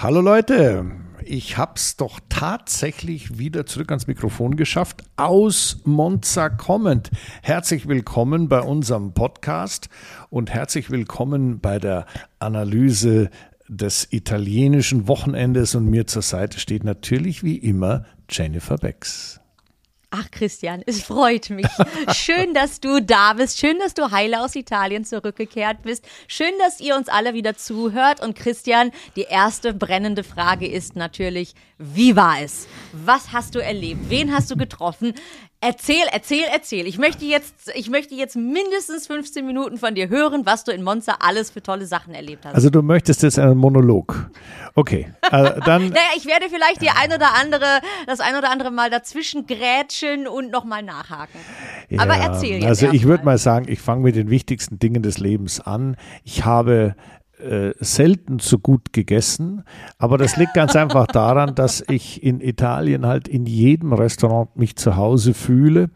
Hallo Leute, ich hab's doch tatsächlich wieder zurück ans Mikrofon geschafft, aus Monza kommend. Herzlich willkommen bei unserem Podcast und herzlich willkommen bei der Analyse des italienischen Wochenendes und mir zur Seite steht natürlich wie immer Jennifer Becks. Ach, Christian, es freut mich. Schön, dass du da bist. Schön, dass du heile aus Italien zurückgekehrt bist. Schön, dass ihr uns alle wieder zuhört. Und Christian, die erste brennende Frage ist natürlich, wie war es? Was hast du erlebt? Wen hast du getroffen? Erzähl, erzähl, erzähl. Ich möchte jetzt, ich möchte jetzt mindestens 15 Minuten von dir hören, was du in Monza alles für tolle Sachen erlebt hast. Also du möchtest jetzt einen Monolog. Okay, äh, dann. naja, ich werde vielleicht die ein oder andere, das ein oder andere Mal dazwischen grätschen und nochmal nachhaken. Ja, Aber erzähl jetzt. Also ich würde mal sagen, ich fange mit den wichtigsten Dingen des Lebens an. Ich habe äh, selten so gut gegessen, aber das liegt ganz einfach daran, dass ich in Italien halt in jedem Restaurant mich zu Hause fühle.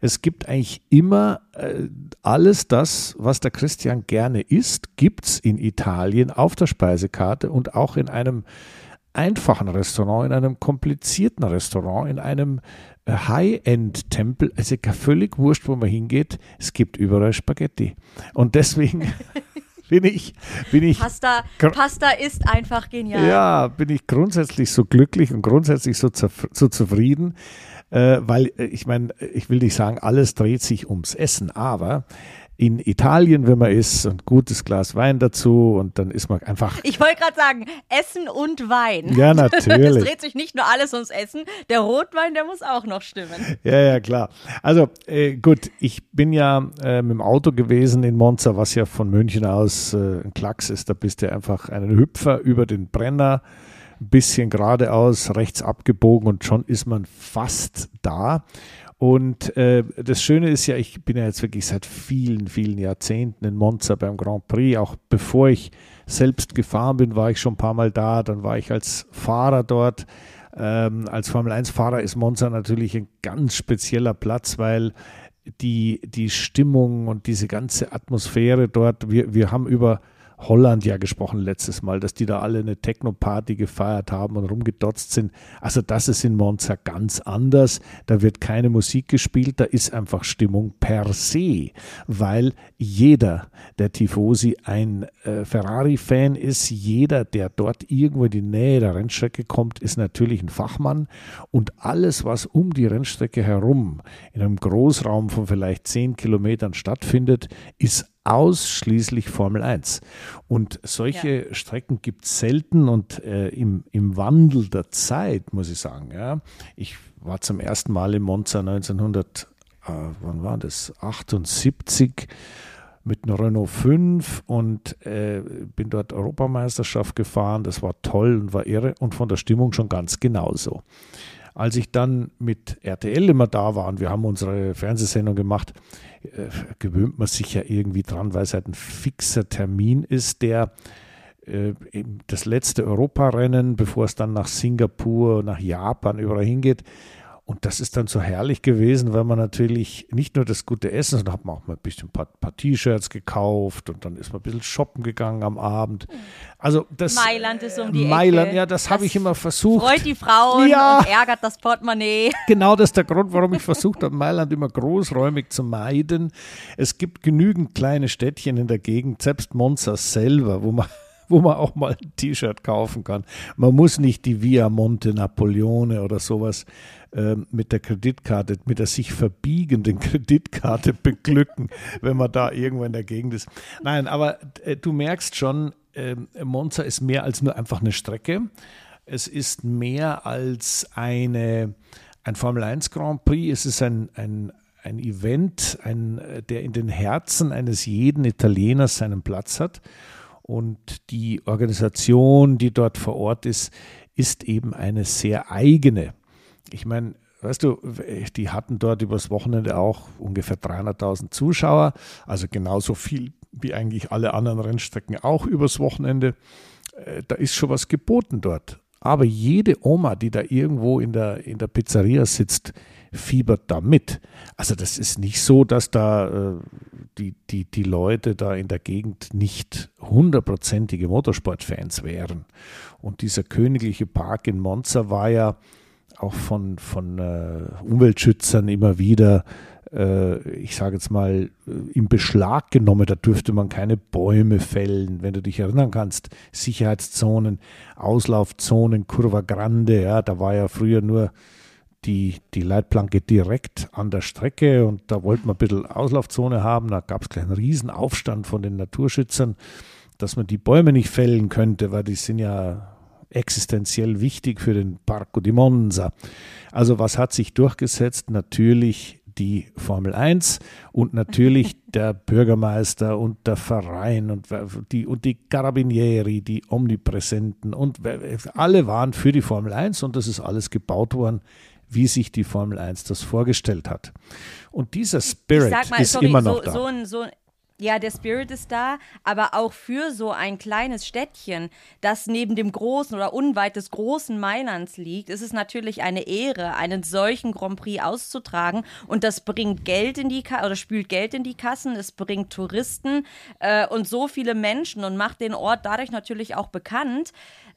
Es gibt eigentlich immer äh, alles das, was der Christian gerne isst, gibt's in Italien auf der Speisekarte und auch in einem einfachen Restaurant, in einem komplizierten Restaurant, in einem äh, High-End-Tempel, also völlig wurscht, wo man hingeht, es gibt überall Spaghetti. Und deswegen bin ich, bin ich. Pasta, Pasta ist einfach genial. Ja, bin ich grundsätzlich so glücklich und grundsätzlich so, so zufrieden, äh, weil äh, ich meine, ich will nicht sagen, alles dreht sich ums Essen, aber in Italien, wenn man ist, ein gutes Glas Wein dazu und dann ist man einfach. Ich wollte gerade sagen, Essen und Wein. Ja, natürlich. Es dreht sich nicht nur alles ums Essen. Der Rotwein, der muss auch noch stimmen. Ja, ja, klar. Also äh, gut, ich bin ja äh, mit dem Auto gewesen in Monza, was ja von München aus äh, ein Klacks ist. Da bist du einfach einen Hüpfer über den Brenner, ein bisschen geradeaus, rechts abgebogen und schon ist man fast da. Und äh, das Schöne ist ja, ich bin ja jetzt wirklich seit vielen, vielen Jahrzehnten in Monza beim Grand Prix. Auch bevor ich selbst gefahren bin, war ich schon ein paar Mal da. Dann war ich als Fahrer dort. Ähm, als Formel-1-Fahrer ist Monza natürlich ein ganz spezieller Platz, weil die, die Stimmung und diese ganze Atmosphäre dort, wir, wir haben über Holland ja gesprochen letztes Mal, dass die da alle eine Techno-Party gefeiert haben und rumgedotzt sind. Also das ist in Monza ganz anders. Da wird keine Musik gespielt, da ist einfach Stimmung per se, weil jeder der Tifosi ein äh, Ferrari-Fan ist. Jeder, der dort irgendwo in die Nähe der Rennstrecke kommt, ist natürlich ein Fachmann. Und alles, was um die Rennstrecke herum in einem Großraum von vielleicht zehn Kilometern stattfindet, ist ausschließlich Formel 1. Und solche ja. Strecken gibt es selten und äh, im, im Wandel der Zeit, muss ich sagen. Ja, ich war zum ersten Mal in Monza 1900, äh, wann war das? 78 mit einem Renault 5 und äh, bin dort Europameisterschaft gefahren. Das war toll und war irre und von der Stimmung schon ganz genauso. Als ich dann mit RTL immer da war und wir haben unsere Fernsehsendung gemacht, äh, gewöhnt man sich ja irgendwie dran, weil es halt ein fixer Termin ist, der äh, das letzte Europarennen, bevor es dann nach Singapur, nach Japan überall hingeht, und das ist dann so herrlich gewesen, weil man natürlich nicht nur das gute Essen, sondern hat man auch mal ein bisschen ein paar, paar T-Shirts gekauft und dann ist man ein bisschen shoppen gegangen am Abend. Also das Mailand ist um die Mailand, Ecke. ja, das, das habe ich immer versucht. Freut die Frauen ja. und ärgert das Portemonnaie. Genau das ist der Grund, warum ich versucht habe, Mailand immer großräumig zu meiden. Es gibt genügend kleine Städtchen in der Gegend, selbst Monza selber, wo man wo man auch mal ein T-Shirt kaufen kann. Man muss nicht die Via Monte Napoleone oder sowas mit der Kreditkarte, mit der sich verbiegenden Kreditkarte beglücken, wenn man da irgendwo in der Gegend ist. Nein, aber äh, du merkst schon, äh, Monza ist mehr als nur einfach eine Strecke. Es ist mehr als eine, ein Formel 1 Grand Prix. Es ist ein, ein, ein Event, ein, der in den Herzen eines jeden Italieners seinen Platz hat. Und die Organisation, die dort vor Ort ist, ist eben eine sehr eigene. Ich meine, weißt du, die hatten dort übers Wochenende auch ungefähr 300.000 Zuschauer, also genauso viel wie eigentlich alle anderen Rennstrecken auch übers Wochenende. Äh, da ist schon was geboten dort. Aber jede Oma, die da irgendwo in der, in der Pizzeria sitzt, fiebert da mit. Also das ist nicht so, dass da äh, die, die, die Leute da in der Gegend nicht hundertprozentige Motorsportfans wären. Und dieser königliche Park in Monza war ja auch von, von äh, Umweltschützern immer wieder äh, ich sage jetzt mal, äh, in Beschlag genommen. Da dürfte man keine Bäume fällen, wenn du dich erinnern kannst. Sicherheitszonen, Auslaufzonen, Curva Grande, ja, da war ja früher nur die, die Leitplanke direkt an der Strecke und da wollte man ein bisschen Auslaufzone haben. Da gab es gleich einen Riesenaufstand von den Naturschützern, dass man die Bäume nicht fällen könnte, weil die sind ja existenziell wichtig für den Parco di Monza. Also was hat sich durchgesetzt? Natürlich die Formel 1 und natürlich der Bürgermeister und der Verein und die, und die Carabinieri, die Omnipräsenten und alle waren für die Formel 1 und das ist alles gebaut worden, wie sich die Formel 1 das vorgestellt hat. Und dieser Spirit mal, ist sorry, immer noch so, da. So ein, so, ja, der Spirit ist da, aber auch für so ein kleines Städtchen, das neben dem großen oder unweit des großen Mailands liegt, ist es natürlich eine Ehre, einen solchen Grand Prix auszutragen. Und das bringt Geld in die Ka oder spült Geld in die Kassen, es bringt Touristen äh, und so viele Menschen und macht den Ort dadurch natürlich auch bekannt.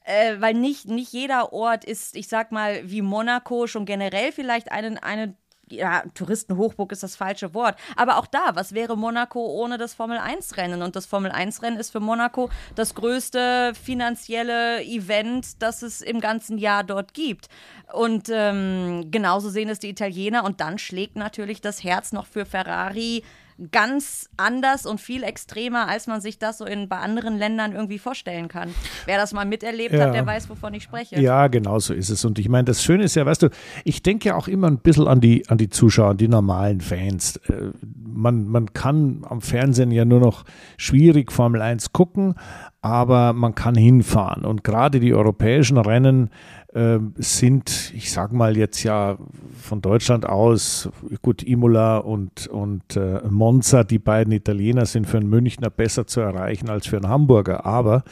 Äh, weil nicht, nicht jeder Ort ist, ich sag mal, wie Monaco schon generell vielleicht einen, eine ja, Touristenhochburg ist das falsche Wort. Aber auch da, was wäre Monaco ohne das Formel-1-Rennen? Und das Formel-1-Rennen ist für Monaco das größte finanzielle Event, das es im ganzen Jahr dort gibt. Und ähm, genauso sehen es die Italiener. Und dann schlägt natürlich das Herz noch für Ferrari ganz anders und viel extremer, als man sich das so in, bei anderen Ländern irgendwie vorstellen kann. Wer das mal miterlebt ja. hat, der weiß, wovon ich spreche. Ja, genau so ist es. Und ich meine, das Schöne ist ja, weißt du, ich denke ja auch immer ein bisschen an die, an die Zuschauer, die normalen Fans. Äh, man, man kann am Fernsehen ja nur noch schwierig Formel 1 gucken, aber man kann hinfahren. Und gerade die europäischen Rennen sind, ich sage mal jetzt ja von Deutschland aus, gut, Imola und, und äh, Monza, die beiden Italiener sind für einen Münchner besser zu erreichen als für einen Hamburger. Aber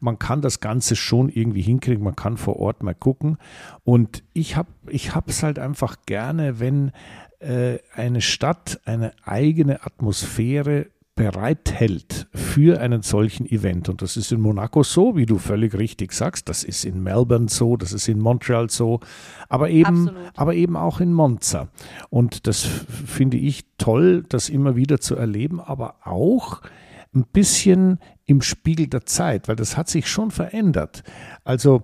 man kann das Ganze schon irgendwie hinkriegen, man kann vor Ort mal gucken. Und ich habe ich es halt einfach gerne, wenn äh, eine Stadt eine eigene Atmosphäre bereithält für einen solchen Event. Und das ist in Monaco so, wie du völlig richtig sagst. Das ist in Melbourne so, das ist in Montreal so, aber eben, aber eben auch in Monza. Und das finde ich toll, das immer wieder zu erleben, aber auch ein bisschen im Spiegel der Zeit, weil das hat sich schon verändert. Also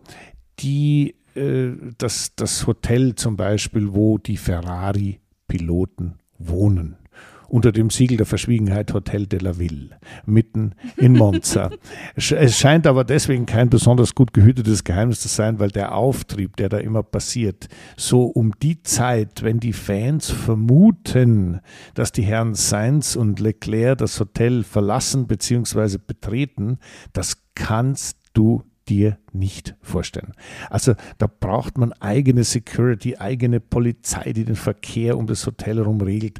die, äh, das, das Hotel zum Beispiel, wo die Ferrari-Piloten wohnen unter dem Siegel der Verschwiegenheit Hotel de la Ville, mitten in Monza. es scheint aber deswegen kein besonders gut gehütetes Geheimnis zu sein, weil der Auftrieb, der da immer passiert, so um die Zeit, wenn die Fans vermuten, dass die Herren Sainz und Leclerc das Hotel verlassen bzw. betreten, das kannst du dir nicht vorstellen. Also da braucht man eigene Security, eigene Polizei, die den Verkehr um das Hotel herum regelt.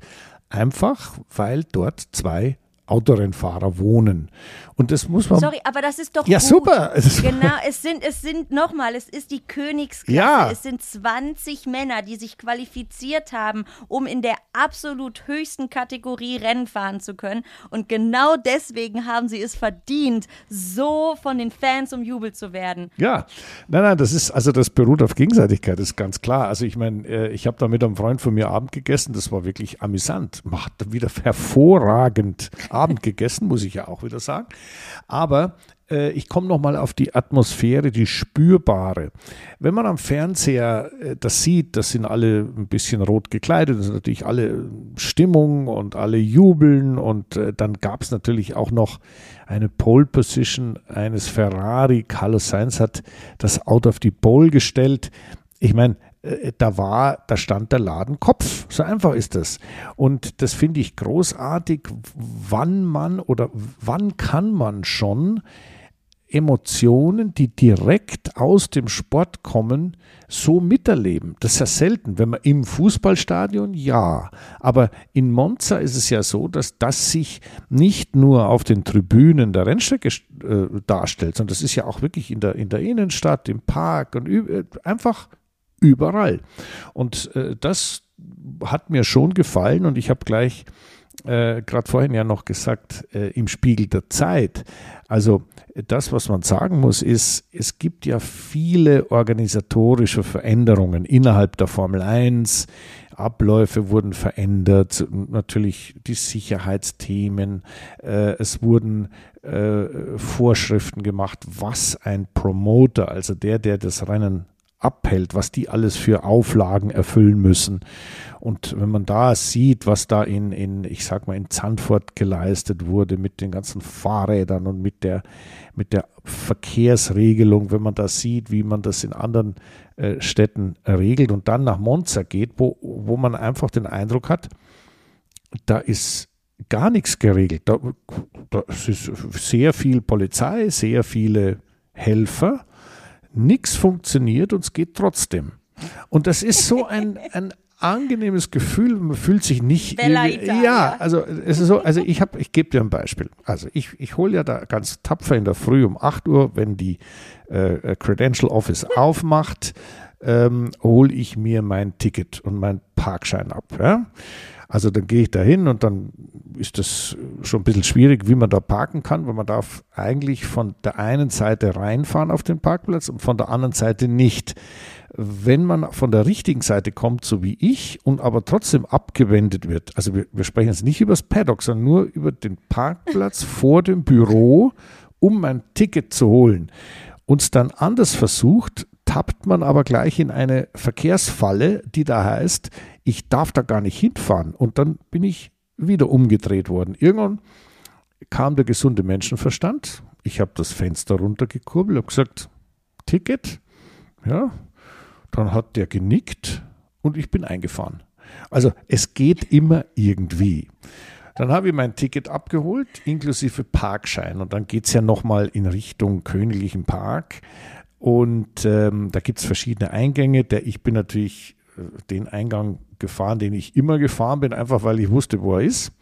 Einfach, weil dort zwei Autorennfahrer wohnen. Und das muss man. Sorry, aber das ist doch. Ja, gut. super. Genau, es sind, es sind nochmal, es ist die Königsklasse. Ja. Es sind 20 Männer, die sich qualifiziert haben, um in der absolut höchsten Kategorie Rennen fahren zu können. Und genau deswegen haben sie es verdient, so von den Fans umjubelt zu werden. Ja, nein, nein, das ist, also das beruht auf Gegenseitigkeit, ist ganz klar. Also ich meine, äh, ich habe da mit einem Freund von mir Abend gegessen, das war wirklich amüsant. Macht wieder hervorragend Abend gegessen, muss ich ja auch wieder sagen. Aber äh, ich komme nochmal auf die Atmosphäre, die spürbare. Wenn man am Fernseher äh, das sieht, das sind alle ein bisschen rot gekleidet, das sind natürlich alle Stimmung und alle jubeln und äh, dann gab es natürlich auch noch eine Pole Position eines Ferrari. Carlos Sainz hat das Auto auf die Pole gestellt. Ich meine, äh, da war, da stand der Laden Kopf. So einfach ist das. Und das finde ich großartig, wann man oder wann kann man schon Emotionen, die direkt aus dem Sport kommen, so miterleben. Das ist ja selten. Wenn man im Fußballstadion, ja. Aber in Monza ist es ja so, dass das sich nicht nur auf den Tribünen der Rennstrecke äh, darstellt, sondern das ist ja auch wirklich in der, in der Innenstadt, im Park und einfach überall. Und äh, das hat mir schon gefallen und ich habe gleich äh, gerade vorhin ja noch gesagt, äh, im Spiegel der Zeit. Also das, was man sagen muss, ist, es gibt ja viele organisatorische Veränderungen innerhalb der Formel 1. Abläufe wurden verändert, natürlich die Sicherheitsthemen, äh, es wurden äh, Vorschriften gemacht, was ein Promoter, also der, der das Rennen abhält, was die alles für Auflagen erfüllen müssen. Und wenn man da sieht, was da in, in, ich sag mal, in Zandvoort geleistet wurde mit den ganzen Fahrrädern und mit der, mit der Verkehrsregelung, wenn man da sieht, wie man das in anderen äh, Städten regelt und dann nach Monza geht, wo, wo man einfach den Eindruck hat, da ist gar nichts geregelt. Da, da ist sehr viel Polizei, sehr viele Helfer nichts funktioniert und es geht trotzdem. Und das ist so ein, ein angenehmes Gefühl, man fühlt sich nicht ja, also es ist so, also ich habe, ich gebe dir ein Beispiel. Also ich, ich hole ja da ganz tapfer in der Früh um 8 Uhr, wenn die äh, Credential Office aufmacht, ähm, hole ich mir mein Ticket und meinen Parkschein ab. Ja? Also dann gehe ich da hin und dann ist das schon ein bisschen schwierig, wie man da parken kann, weil man darf eigentlich von der einen Seite reinfahren auf den Parkplatz und von der anderen Seite nicht. Wenn man von der richtigen Seite kommt, so wie ich, und aber trotzdem abgewendet wird, also wir, wir sprechen jetzt nicht über das Paddock, sondern nur über den Parkplatz vor dem Büro, um ein Ticket zu holen, uns dann anders versucht, tappt man aber gleich in eine Verkehrsfalle, die da heißt, ich darf da gar nicht hinfahren. Und dann bin ich wieder umgedreht worden. Irgendwann kam der gesunde Menschenverstand. Ich habe das Fenster runtergekurbelt, habe gesagt, Ticket. Ja, dann hat der genickt und ich bin eingefahren. Also es geht immer irgendwie. Dann habe ich mein Ticket abgeholt, inklusive Parkschein. Und dann geht es ja nochmal in Richtung Königlichen Park. Und ähm, da gibt es verschiedene Eingänge. Der, ich bin natürlich äh, den Eingang gefahren, den ich immer gefahren bin, einfach weil ich wusste, wo er ist.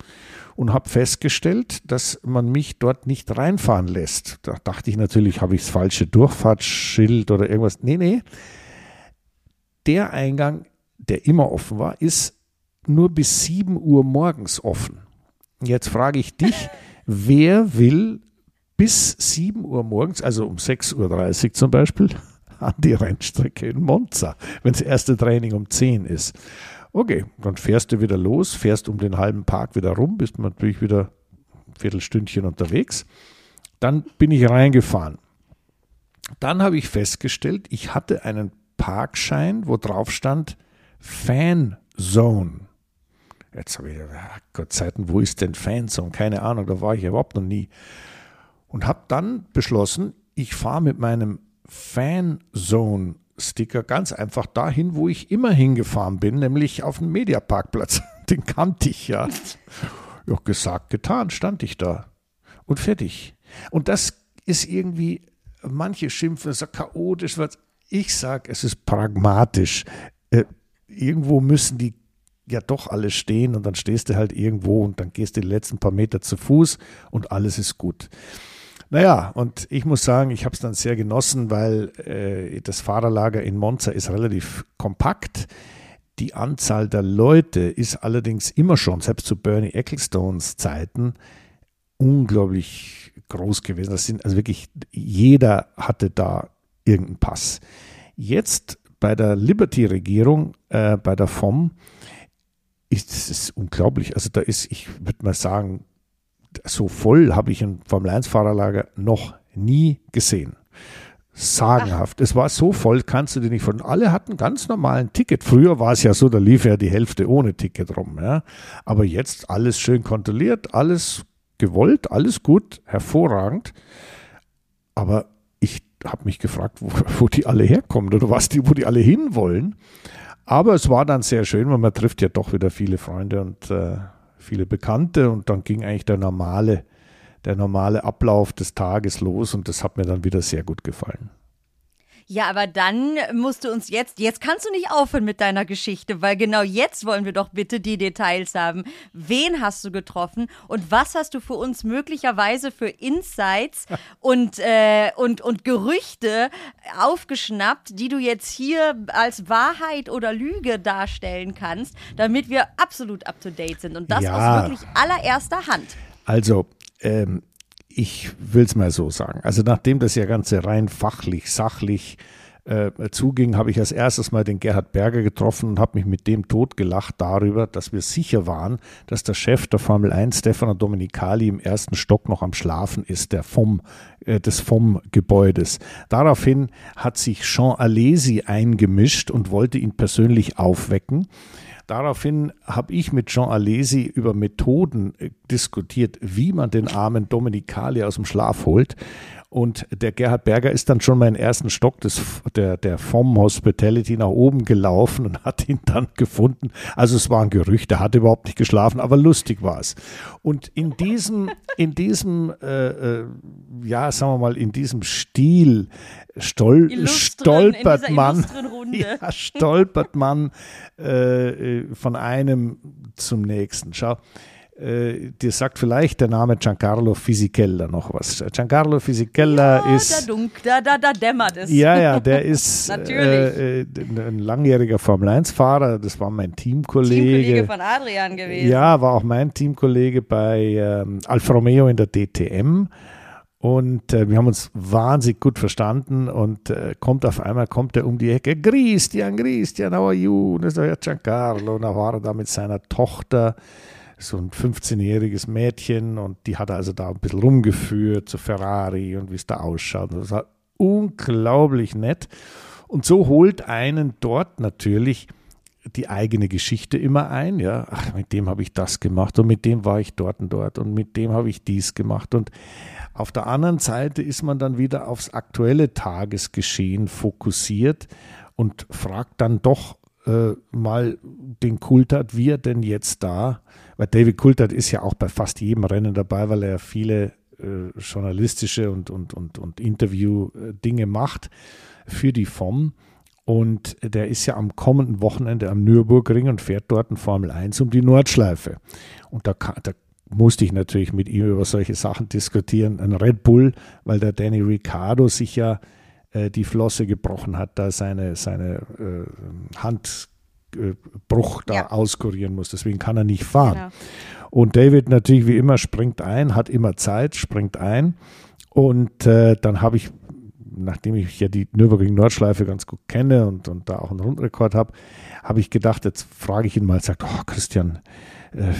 Und habe festgestellt, dass man mich dort nicht reinfahren lässt. Da dachte ich natürlich, habe ich das falsche Durchfahrtsschild oder irgendwas. Nee, nee. Der Eingang, der immer offen war, ist nur bis 7 Uhr morgens offen. Jetzt frage ich dich, wer will bis 7 Uhr morgens, also um 6.30 Uhr zum Beispiel, an die Rennstrecke in Monza, wenn das erste Training um 10 ist. Okay, dann fährst du wieder los, fährst um den halben Park wieder rum, bist natürlich wieder ein Viertelstündchen unterwegs. Dann bin ich reingefahren. Dann habe ich festgestellt, ich hatte einen Parkschein, wo drauf stand Fanzone. Jetzt habe ich, Gott sei Dank, wo ist denn Fanzone? Keine Ahnung, da war ich überhaupt noch nie und habe dann beschlossen, ich fahre mit meinem Fanzone-Sticker ganz einfach dahin, wo ich immer hingefahren bin, nämlich auf den Mediaparkplatz. Den kannte ich ja. Ja, gesagt, getan, stand ich da. Und fertig. Und das ist irgendwie, manche schimpfen, es ist chaotisch. Ich sage, es ist pragmatisch. Äh, irgendwo müssen die ja doch alle stehen und dann stehst du halt irgendwo und dann gehst du die letzten paar Meter zu Fuß und alles ist gut. Naja, und ich muss sagen, ich habe es dann sehr genossen, weil äh, das Fahrerlager in Monza ist relativ kompakt. Die Anzahl der Leute ist allerdings immer schon, selbst zu Bernie Ecclestones Zeiten, unglaublich groß gewesen. Das sind also wirklich, jeder hatte da irgendeinen Pass. Jetzt bei der Liberty-Regierung, äh, bei der FOM, ist es unglaublich. Also da ist, ich würde mal sagen, so voll habe ich ein Formel-1-Fahrerlager noch nie gesehen. Sagenhaft. Ach. Es war so voll, kannst du dir nicht von. Alle hatten ganz normalen Ticket. Früher war es ja so, da lief ja die Hälfte ohne Ticket rum. Ja. Aber jetzt alles schön kontrolliert, alles gewollt, alles gut, hervorragend. Aber ich habe mich gefragt, wo, wo, die alle herkommen oder was die, wo die alle hinwollen. Aber es war dann sehr schön, weil man trifft ja doch wieder viele Freunde und äh, viele Bekannte und dann ging eigentlich der normale, der normale Ablauf des Tages los und das hat mir dann wieder sehr gut gefallen. Ja, aber dann musst du uns jetzt, jetzt kannst du nicht aufhören mit deiner Geschichte, weil genau jetzt wollen wir doch bitte die Details haben. Wen hast du getroffen und was hast du für uns möglicherweise für Insights und, äh, und, und Gerüchte aufgeschnappt, die du jetzt hier als Wahrheit oder Lüge darstellen kannst, damit wir absolut up to date sind und das ja. aus wirklich allererster Hand. Also, ähm, ich will es mal so sagen. Also nachdem das ja Ganze rein fachlich, sachlich äh, zuging, habe ich als erstes mal den Gerhard Berger getroffen und habe mich mit dem totgelacht darüber, dass wir sicher waren, dass der Chef der Formel 1, Stefano Domenicali, im ersten Stock noch am Schlafen ist, der vom, äh, des vom-Gebäudes. Daraufhin hat sich Jean Alesi eingemischt und wollte ihn persönlich aufwecken. Daraufhin habe ich mit Jean Alesi über Methoden äh, diskutiert, wie man den armen Dominikali aus dem Schlaf holt. Und der Gerhard Berger ist dann schon mal im ersten Stock des, der, der vom Hospitality nach oben gelaufen und hat ihn dann gefunden. Also es war ein Gerücht, er hat überhaupt nicht geschlafen, aber lustig war es. Und in diesem, in diesem, äh, äh, ja, sagen wir mal, in diesem Stil stol stolpert man, ja, stolpert man äh, äh, von einem zum nächsten. Schau, äh, dir sagt vielleicht der Name Giancarlo Fisichella noch was. Giancarlo Fisichella ja, ist. Da, dunk, da, da, da dämmert es. Ja, ja, der ist äh, äh, ein langjähriger Formel-1-Fahrer. Das war mein Teamkollege. Teamkollege von Adrian gewesen. Ja, war auch mein Teamkollege bei ähm, Alfa Romeo in der DTM. Und äh, wir haben uns wahnsinnig gut verstanden und äh, kommt auf einmal, kommt er um die Ecke, Christian, Christian, how are you? Und das ist der Giancarlo. Und da war er da mit seiner Tochter, so ein 15-jähriges Mädchen und die hat also da ein bisschen rumgeführt zu Ferrari und wie es da ausschaut. Das war unglaublich nett. Und so holt einen dort natürlich die eigene Geschichte immer ein. Ja, ach, mit dem habe ich das gemacht und mit dem war ich dort und dort und mit dem habe ich dies gemacht. Und auf der anderen Seite ist man dann wieder aufs aktuelle Tagesgeschehen fokussiert und fragt dann doch äh, mal den Kultat, wie er denn jetzt da, weil David Kultat ist ja auch bei fast jedem Rennen dabei, weil er viele äh, journalistische und, und, und, und Interview-Dinge macht für die FOM. Und der ist ja am kommenden Wochenende am Nürburgring und fährt dort ein Formel 1 um die Nordschleife. Und da, da musste ich natürlich mit ihm über solche Sachen diskutieren. Ein Red Bull, weil der Danny Ricciardo sich ja äh, die Flosse gebrochen hat, da seine, seine äh, Handbruch da ja. auskurieren muss. Deswegen kann er nicht fahren. Genau. Und David natürlich wie immer springt ein, hat immer Zeit, springt ein. Und äh, dann habe ich nachdem ich ja die Nürburgring-Nordschleife ganz gut kenne und, und da auch einen Rundrekord habe, habe ich gedacht, jetzt frage ich ihn mal, sagt, oh Christian, äh,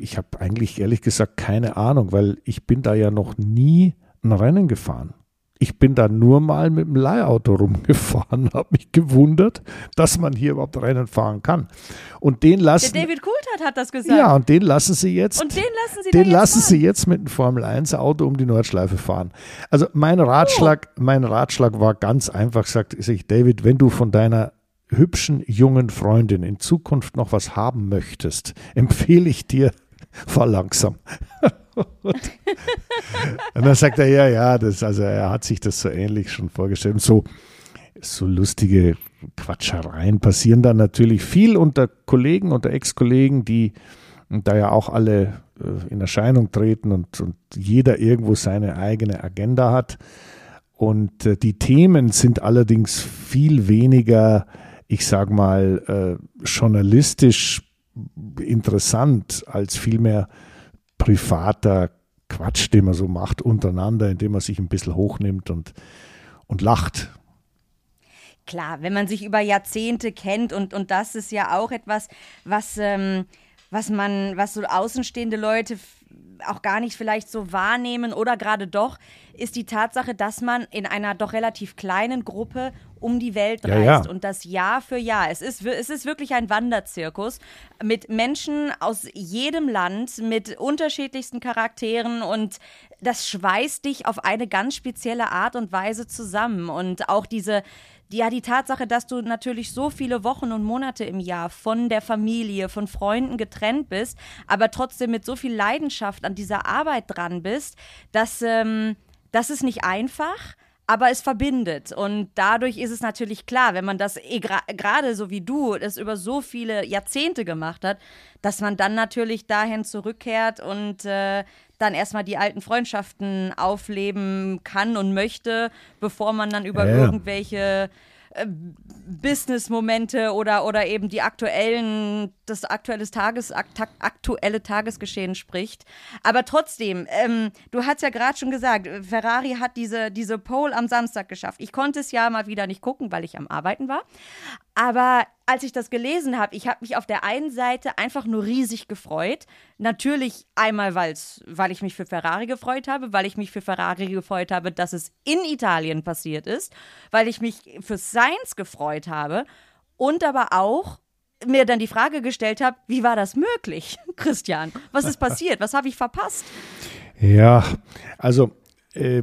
ich habe eigentlich ehrlich gesagt keine Ahnung, weil ich bin da ja noch nie ein Rennen gefahren. Ich bin da nur mal mit dem Leihauto rumgefahren, habe mich gewundert, dass man hier überhaupt Rennen fahren kann. Und den lassen. Der David Coulthard hat das gesagt. Ja, und den lassen sie jetzt. Und den lassen sie Den lassen sie jetzt mit einem Formel 1 Auto um die Nordschleife fahren. Also mein Ratschlag, oh. mein Ratschlag war ganz einfach, sagt sich David, wenn du von deiner hübschen jungen Freundin in Zukunft noch was haben möchtest, empfehle ich dir, fahr langsam. und dann sagt er, ja, ja, das, also er hat sich das so ähnlich schon vorgestellt. so, so lustige Quatschereien passieren dann natürlich viel unter Kollegen, unter Ex-Kollegen, die da ja auch alle äh, in Erscheinung treten und, und jeder irgendwo seine eigene Agenda hat. Und äh, die Themen sind allerdings viel weniger ich sag mal, äh, journalistisch interessant als vielmehr privater Quatsch, den man so macht untereinander, indem man sich ein bisschen hochnimmt und, und lacht. Klar, wenn man sich über Jahrzehnte kennt und, und das ist ja auch etwas, was, ähm, was man, was so außenstehende Leute auch gar nicht vielleicht so wahrnehmen oder gerade doch, ist die Tatsache, dass man in einer doch relativ kleinen Gruppe um die Welt Ja, reist ja. und das Jahr für Jahr. Es ist, es ist wirklich ein Wanderzirkus mit Menschen aus jedem Land, mit unterschiedlichsten Charakteren und das schweißt dich auf eine ganz spezielle Art und Weise zusammen. Und auch diese, ja, die Tatsache, dass du natürlich so viele Wochen und Monate im Jahr von der Familie, von Freunden getrennt bist, aber trotzdem mit so viel Leidenschaft an dieser Arbeit dran bist, dass ähm, das ist nicht einfach. Aber es verbindet. Und dadurch ist es natürlich klar, wenn man das eh gerade so wie du das über so viele Jahrzehnte gemacht hat, dass man dann natürlich dahin zurückkehrt und äh, dann erstmal die alten Freundschaften aufleben kann und möchte, bevor man dann über ja. irgendwelche äh, Business-Momente oder, oder eben die aktuellen, das aktuelle, Tages, ak- aktuelle Tagesgeschehen spricht. Aber trotzdem, ähm, du hast ja gerade schon gesagt, Ferrari hat diese, diese Pole am Samstag geschafft. Ich konnte es ja mal wieder nicht gucken, weil ich am Arbeiten war. Aber als ich das gelesen habe, ich habe mich auf der einen Seite einfach nur riesig gefreut. Natürlich einmal, weil's, weil ich mich für Ferrari gefreut habe, weil ich mich für Ferrari gefreut habe, dass es in Italien passiert ist, weil ich mich für Sainz gefreut habe und aber auch mir dann die Frage gestellt habe, wie war das möglich, Christian? Was ist passiert? Was habe ich verpasst? Ja, also äh,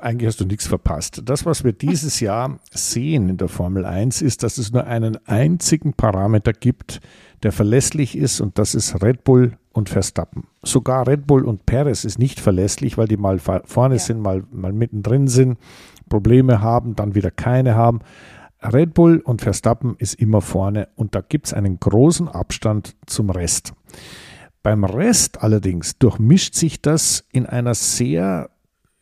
eigentlich hast du nichts verpasst. Das, was wir dieses Jahr sehen in der Formel 1, ist, dass es nur einen einzigen Parameter gibt, der verlässlich ist, und das ist Red Bull und Verstappen. Sogar Red Bull und Perez ist nicht verlässlich, weil die mal vorne Ja. sind, mal, mal mittendrin sind, Probleme haben, dann wieder keine haben. Red Bull und Verstappen ist immer vorne und da gibt es einen großen Abstand zum Rest. Beim Rest allerdings durchmischt sich das in einer sehr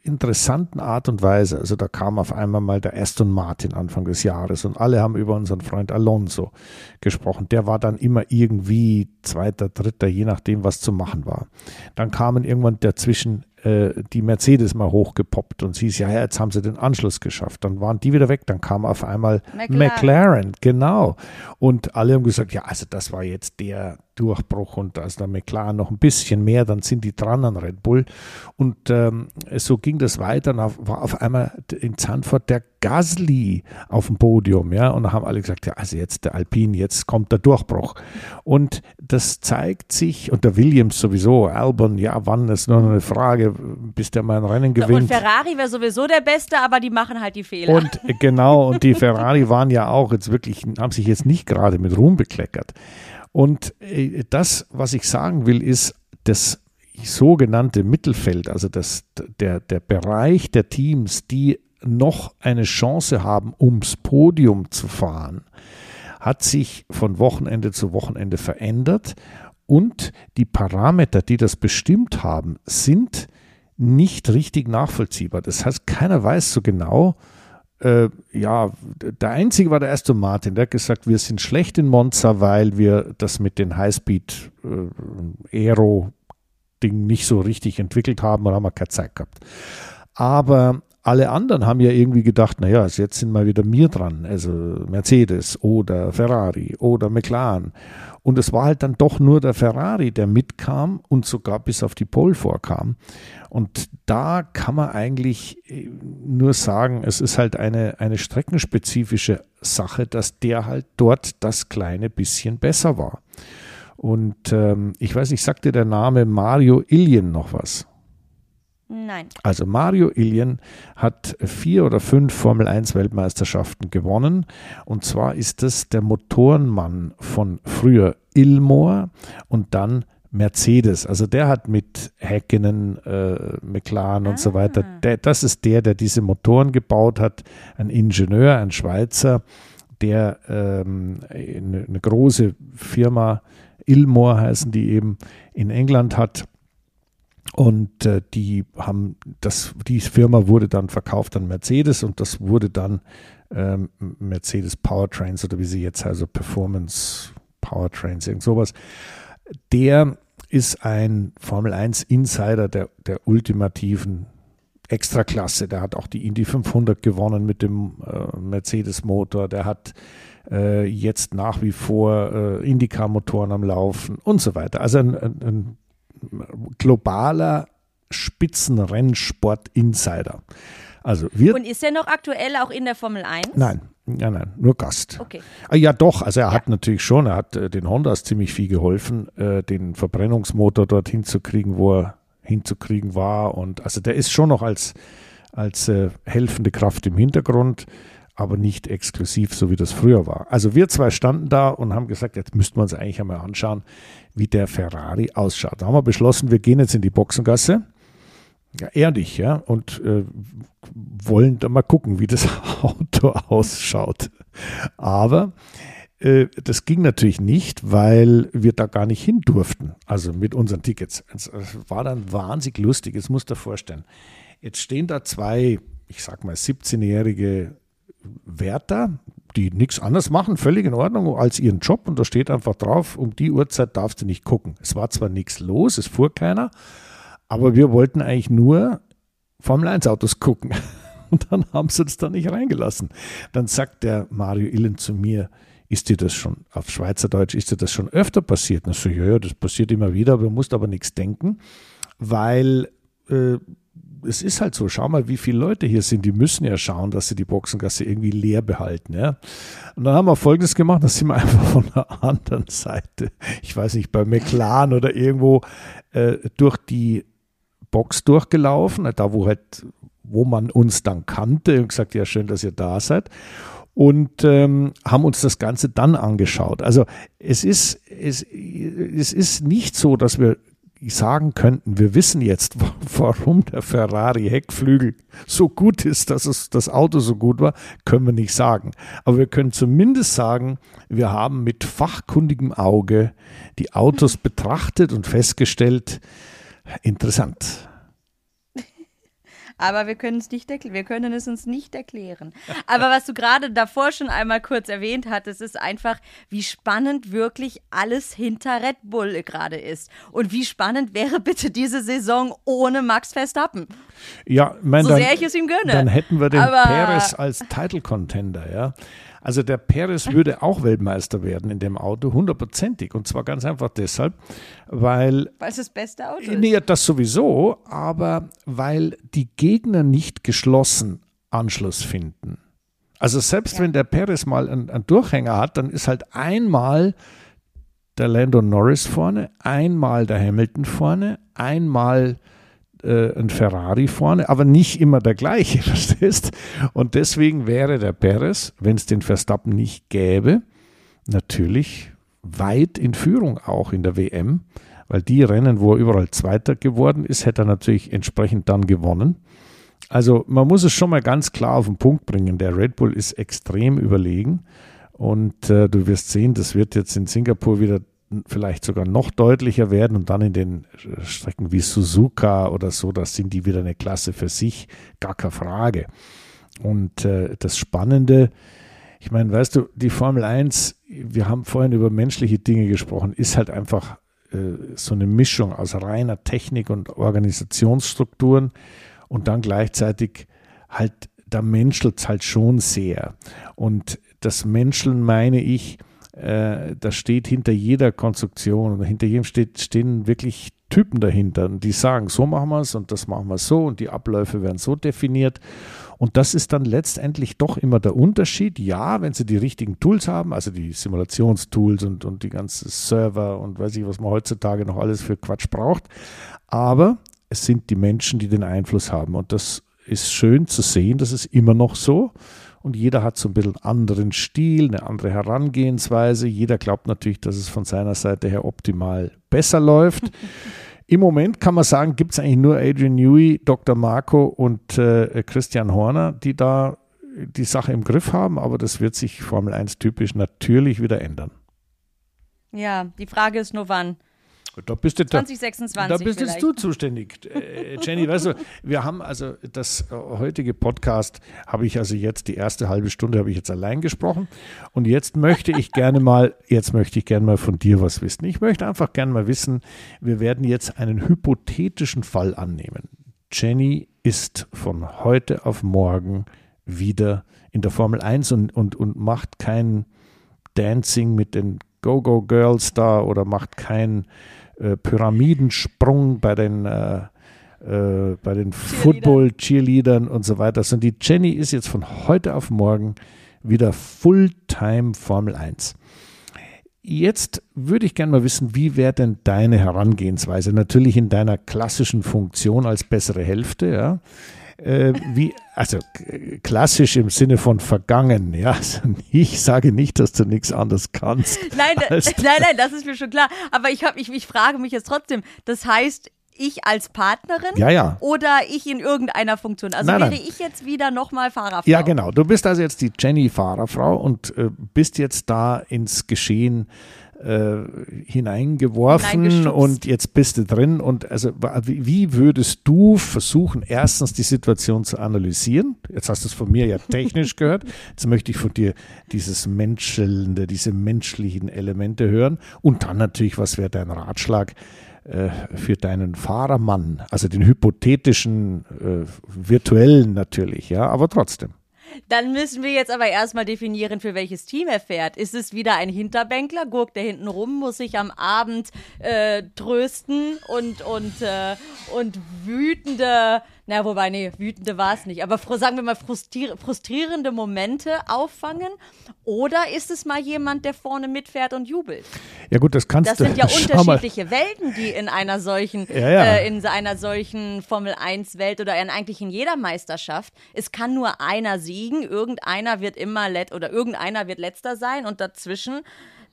interessanten Art und Weise. Also da kam auf einmal mal der Aston Martin Anfang des Jahres und alle haben über unseren Freund Alonso gesprochen. Der war dann immer irgendwie zweiter, dritter, je nachdem, was zu machen war. Dann kamen irgendwann dazwischen äh, die Mercedes mal hochgepoppt und sie hieß, ja, ja, jetzt haben sie den Anschluss geschafft. Dann waren die wieder weg, dann kam auf einmal McLaren. McLaren, genau. Und alle haben gesagt, ja, also das war jetzt der Durchbruch und da ist der McLaren noch ein bisschen mehr, dann sind die dran an Red Bull. Und ähm, so ging das weiter. Dann auf- war auf einmal in Zandvoort der Gasly auf dem Podium, ja, und da haben alle gesagt, ja, also jetzt der Alpine, jetzt kommt der Durchbruch. Und das zeigt sich, und der Williams sowieso, Albon, ja, wann ist nur noch eine Frage, bis der mal ein Rennen Und gewinnt. Ferrari wäre sowieso der Beste, aber die machen halt die Fehler. Und äh, genau, und die Ferrari waren ja auch jetzt wirklich, haben sich jetzt nicht gerade mit Ruhm bekleckert. Und äh, das, was ich sagen will, ist, das sogenannte Mittelfeld, also das, der, der Bereich der Teams, die noch eine Chance haben, ums Podium zu fahren, hat sich von Wochenende zu Wochenende verändert und die Parameter, die das bestimmt haben, sind nicht richtig nachvollziehbar. Das heißt, keiner weiß so genau, äh, ja, der einzige war der Aston Martin, der hat gesagt, wir sind schlecht in Monza, weil wir das mit den Highspeed äh, Aero Ding nicht so richtig entwickelt haben und haben wir keine Zeit gehabt. Aber alle anderen haben ja irgendwie gedacht, naja, jetzt sind mal wieder mir dran, also Mercedes oder Ferrari oder McLaren. Und es war halt dann doch nur der Ferrari, der mitkam und sogar bis auf die Pole vorkam. Und da kann man eigentlich äh, nur sagen, es ist halt eine, eine streckenspezifische Sache, dass der halt dort das kleine bisschen besser war. Und ähm, ich weiß nicht, sagt dir der Name Mario Ilien noch was? Nein. Also Mario Ilien hat vier oder fünf Formel 1 Weltmeisterschaften gewonnen. Und zwar ist das der Motorenmann von früher Ilmor und dann Mercedes. Also der hat mit Häkkinen, äh, McLaren und so weiter, der, das ist der, der diese Motoren gebaut hat. Ein Ingenieur, ein Schweizer, der ähm, eine, eine große Firma, Ilmor heißen die eben, in England hat. Und äh, die haben das, die Firma wurde dann verkauft an Mercedes und das wurde dann ähm, Mercedes Powertrains oder wie sie jetzt also Performance Powertrains, irgend sowas. Der ist ein Formel 1 Insider der, der ultimativen Extraklasse. Der hat auch die Indy 500 gewonnen mit dem äh, Mercedes Motor. Der hat äh, jetzt nach wie vor äh, Indycar-Motoren am Laufen und so weiter. Also ein, ein, ein globaler Spitzenrennsport-Insider. Also wir. Und ist er noch aktuell auch in der Formel 1? Nein, nein, nein, nur Gast. Okay. Ah, Ja, doch, also er hat natürlich schon, er hat äh, den Hondas ziemlich viel geholfen, äh, den Verbrennungsmotor dort hinzukriegen, wo er hinzukriegen war. Und also der ist schon noch als, als äh, helfende Kraft im Hintergrund, aber nicht exklusiv, so wie das früher war. Also wir zwei standen da und haben gesagt, jetzt müssten wir uns eigentlich einmal anschauen, wie der Ferrari ausschaut. Da haben wir beschlossen, wir gehen jetzt in die Boxengasse. Ja, er und ich, ja, und äh, wollen da mal gucken, wie das Auto ausschaut. Aber äh, das ging natürlich nicht, weil wir da gar nicht hin durften, also mit unseren Tickets. Es war dann wahnsinnig lustig, jetzt musst du dir vorstellen. Jetzt stehen da zwei, ich sag mal, 17-jährige Wärter, die nichts anderes machen, völlig in Ordnung, als ihren Job. Und da steht einfach drauf, um die Uhrzeit darfst du nicht gucken. Es war zwar nichts los, es fuhr keiner, aber wir wollten eigentlich nur Formel 1 Autos gucken. Und dann haben sie uns da nicht reingelassen. Dann sagt der Mario Illen zu mir, ist dir das schon, auf Schweizerdeutsch, ist dir das schon öfter passiert? Und ich so, ja, ja, das passiert immer wieder, aber du musst aber nichts denken, weil äh, es ist halt so, schau mal, wie viele Leute hier sind, die müssen ja schauen, dass sie die Boxengasse irgendwie leer behalten. Ja? Und dann haben wir Folgendes gemacht, da sind wir einfach von der anderen Seite, ich weiß nicht, bei McLaren oder irgendwo äh, durch die Box durchgelaufen, da wo halt, wo man uns dann kannte und gesagt, ja schön, dass ihr da seid und ähm, haben uns das Ganze dann angeschaut. Also es ist, es, es ist nicht so, dass wir sagen könnten, wir wissen jetzt, warum der Ferrari Heckflügel so gut ist, dass es das Auto so gut war, können wir nicht sagen. Aber wir können zumindest sagen, wir haben mit fachkundigem Auge die Autos betrachtet und festgestellt, interessant. Aber wir können es nicht. Wir können es uns nicht erklären. Aber was du gerade davor schon einmal kurz erwähnt hattest, ist einfach, wie spannend wirklich alles hinter Red Bull gerade ist. Und wie spannend wäre bitte diese Saison ohne Max Verstappen. Ja, mein, So dann, sehr ich es ihm gönne. dann hätten wir den Aber- Perez als Title Contender, ja. Also der Perez würde auch Weltmeister werden in dem Auto, hundertprozentig. Und zwar ganz einfach deshalb, weil Weil es das beste Auto ist. Nee, das sowieso, aber weil die Gegner nicht geschlossen Anschluss finden. Also selbst wenn der Perez mal einen, einen Durchhänger hat, dann ist halt einmal der Lando Norris vorne, einmal der Hamilton vorne, einmal äh, ein Ferrari vorne, aber nicht immer der gleiche, verstehst? Und deswegen wäre der Perez, wenn es den Verstappen nicht gäbe, natürlich weit in Führung auch in der WM, weil die Rennen, wo er überall Zweiter geworden ist, hätte er natürlich entsprechend dann gewonnen. Also man muss es schon mal ganz klar auf den Punkt bringen. Der Red Bull ist extrem überlegen und äh, du wirst sehen, das wird jetzt in Singapur wieder vielleicht sogar noch deutlicher werden und dann in den äh, Strecken wie Suzuka oder so, das sind die wieder eine Klasse für sich, gar keine Frage. Und äh, das Spannende, ich meine, weißt du, die Formel 1, wir haben vorhin über menschliche Dinge gesprochen, ist halt einfach äh, so eine Mischung aus reiner Technik und Organisationsstrukturen und dann gleichzeitig halt, da menschelt es halt schon sehr. Und das Menscheln meine ich, äh, da steht hinter jeder Konstruktion und hinter jedem steht, stehen wirklich Typen dahinter und die sagen, so machen wir es und das machen wir so und die Abläufe werden so definiert. Und das ist dann letztendlich doch immer der Unterschied. Ja, wenn sie die richtigen Tools haben, also die Simulationstools und, und die ganzen Server und weiß ich, was man heutzutage noch alles für Quatsch braucht. Aber es sind die Menschen, die den Einfluss haben. Und das ist schön zu sehen, das ist immer noch so. Und jeder hat so ein bisschen anderen Stil, eine andere Herangehensweise. Jeder glaubt natürlich, dass es von seiner Seite her optimal besser läuft. Im Moment kann man sagen, gibt es eigentlich nur Adrian Newey, Dr. Marco und äh, Christian Horner, die da die Sache im Griff haben, aber das wird sich Formel 1 typisch natürlich wieder ändern. Ja, die Frage ist nur wann. Da bist, du, da, 2026 da bist jetzt du zuständig, äh, Jenny. Weißt du, wir haben also das äh, heutige Podcast, habe ich also jetzt die erste halbe Stunde habe ich jetzt allein gesprochen und jetzt möchte ich gerne mal, jetzt möchte ich gerne mal von dir was wissen. Ich möchte einfach gerne mal wissen, wir werden jetzt einen hypothetischen Fall annehmen. Jenny ist von heute auf morgen wieder in der Formel 1 und, und, und macht kein Dancing mit den Go-Go-Girls da oder macht keinen äh, Pyramidensprung bei den äh, äh, bei den Football-Cheerleadern und so weiter. Und die Jenny ist jetzt von heute auf morgen wieder Fulltime Formel 1. Jetzt würde ich gerne mal wissen, wie wäre denn deine Herangehensweise? Natürlich in deiner klassischen Funktion als bessere Hälfte, ja. Äh, wie, also klassisch im Sinne von vergangen, ja. Also ich sage nicht, dass du nichts anderes kannst. Nein, nein, nein, das ist mir schon klar. Aber ich, hab, ich, ich frage mich jetzt trotzdem, das heißt, ich als Partnerin ja, ja. oder ich in irgendeiner Funktion. Also nein, wäre nein. ich jetzt wieder nochmal Fahrerfrau. Ja, genau. Du bist also jetzt die Jenny Fahrerfrau und äh, bist jetzt da ins Geschehen äh, hineingeworfen und jetzt bist du drin. Und also wie würdest du versuchen, erstens die Situation zu analysieren? Jetzt hast du es von mir ja technisch gehört. Jetzt möchte ich von dir dieses Menschelnde, diese menschlichen Elemente hören. Und dann natürlich, was wäre dein Ratschlag? Äh, für deinen Fahrermann, also den hypothetischen, äh, virtuellen natürlich, ja, aber trotzdem. Dann müssen wir jetzt aber erstmal definieren, für welches Team er fährt. Ist es wieder ein Hinterbänkler? Gurkt der hinten rum, muss sich am Abend äh, trösten und, und, äh, und wütende, na wobei, nee, wütende war es nicht, aber sagen wir mal frustrier frustrierende Momente auffangen? Oder ist es mal jemand, der vorne mitfährt und jubelt? Ja gut, das kannst das du. Das sind ja unterschiedliche Welten, die in einer solchen, ja, ja. Äh, in einer solchen Formel 1 Welt oder in, eigentlich in jeder Meisterschaft. Es kann nur einer siegen, irgendeiner wird immer let oder irgendeiner wird letzter sein und dazwischen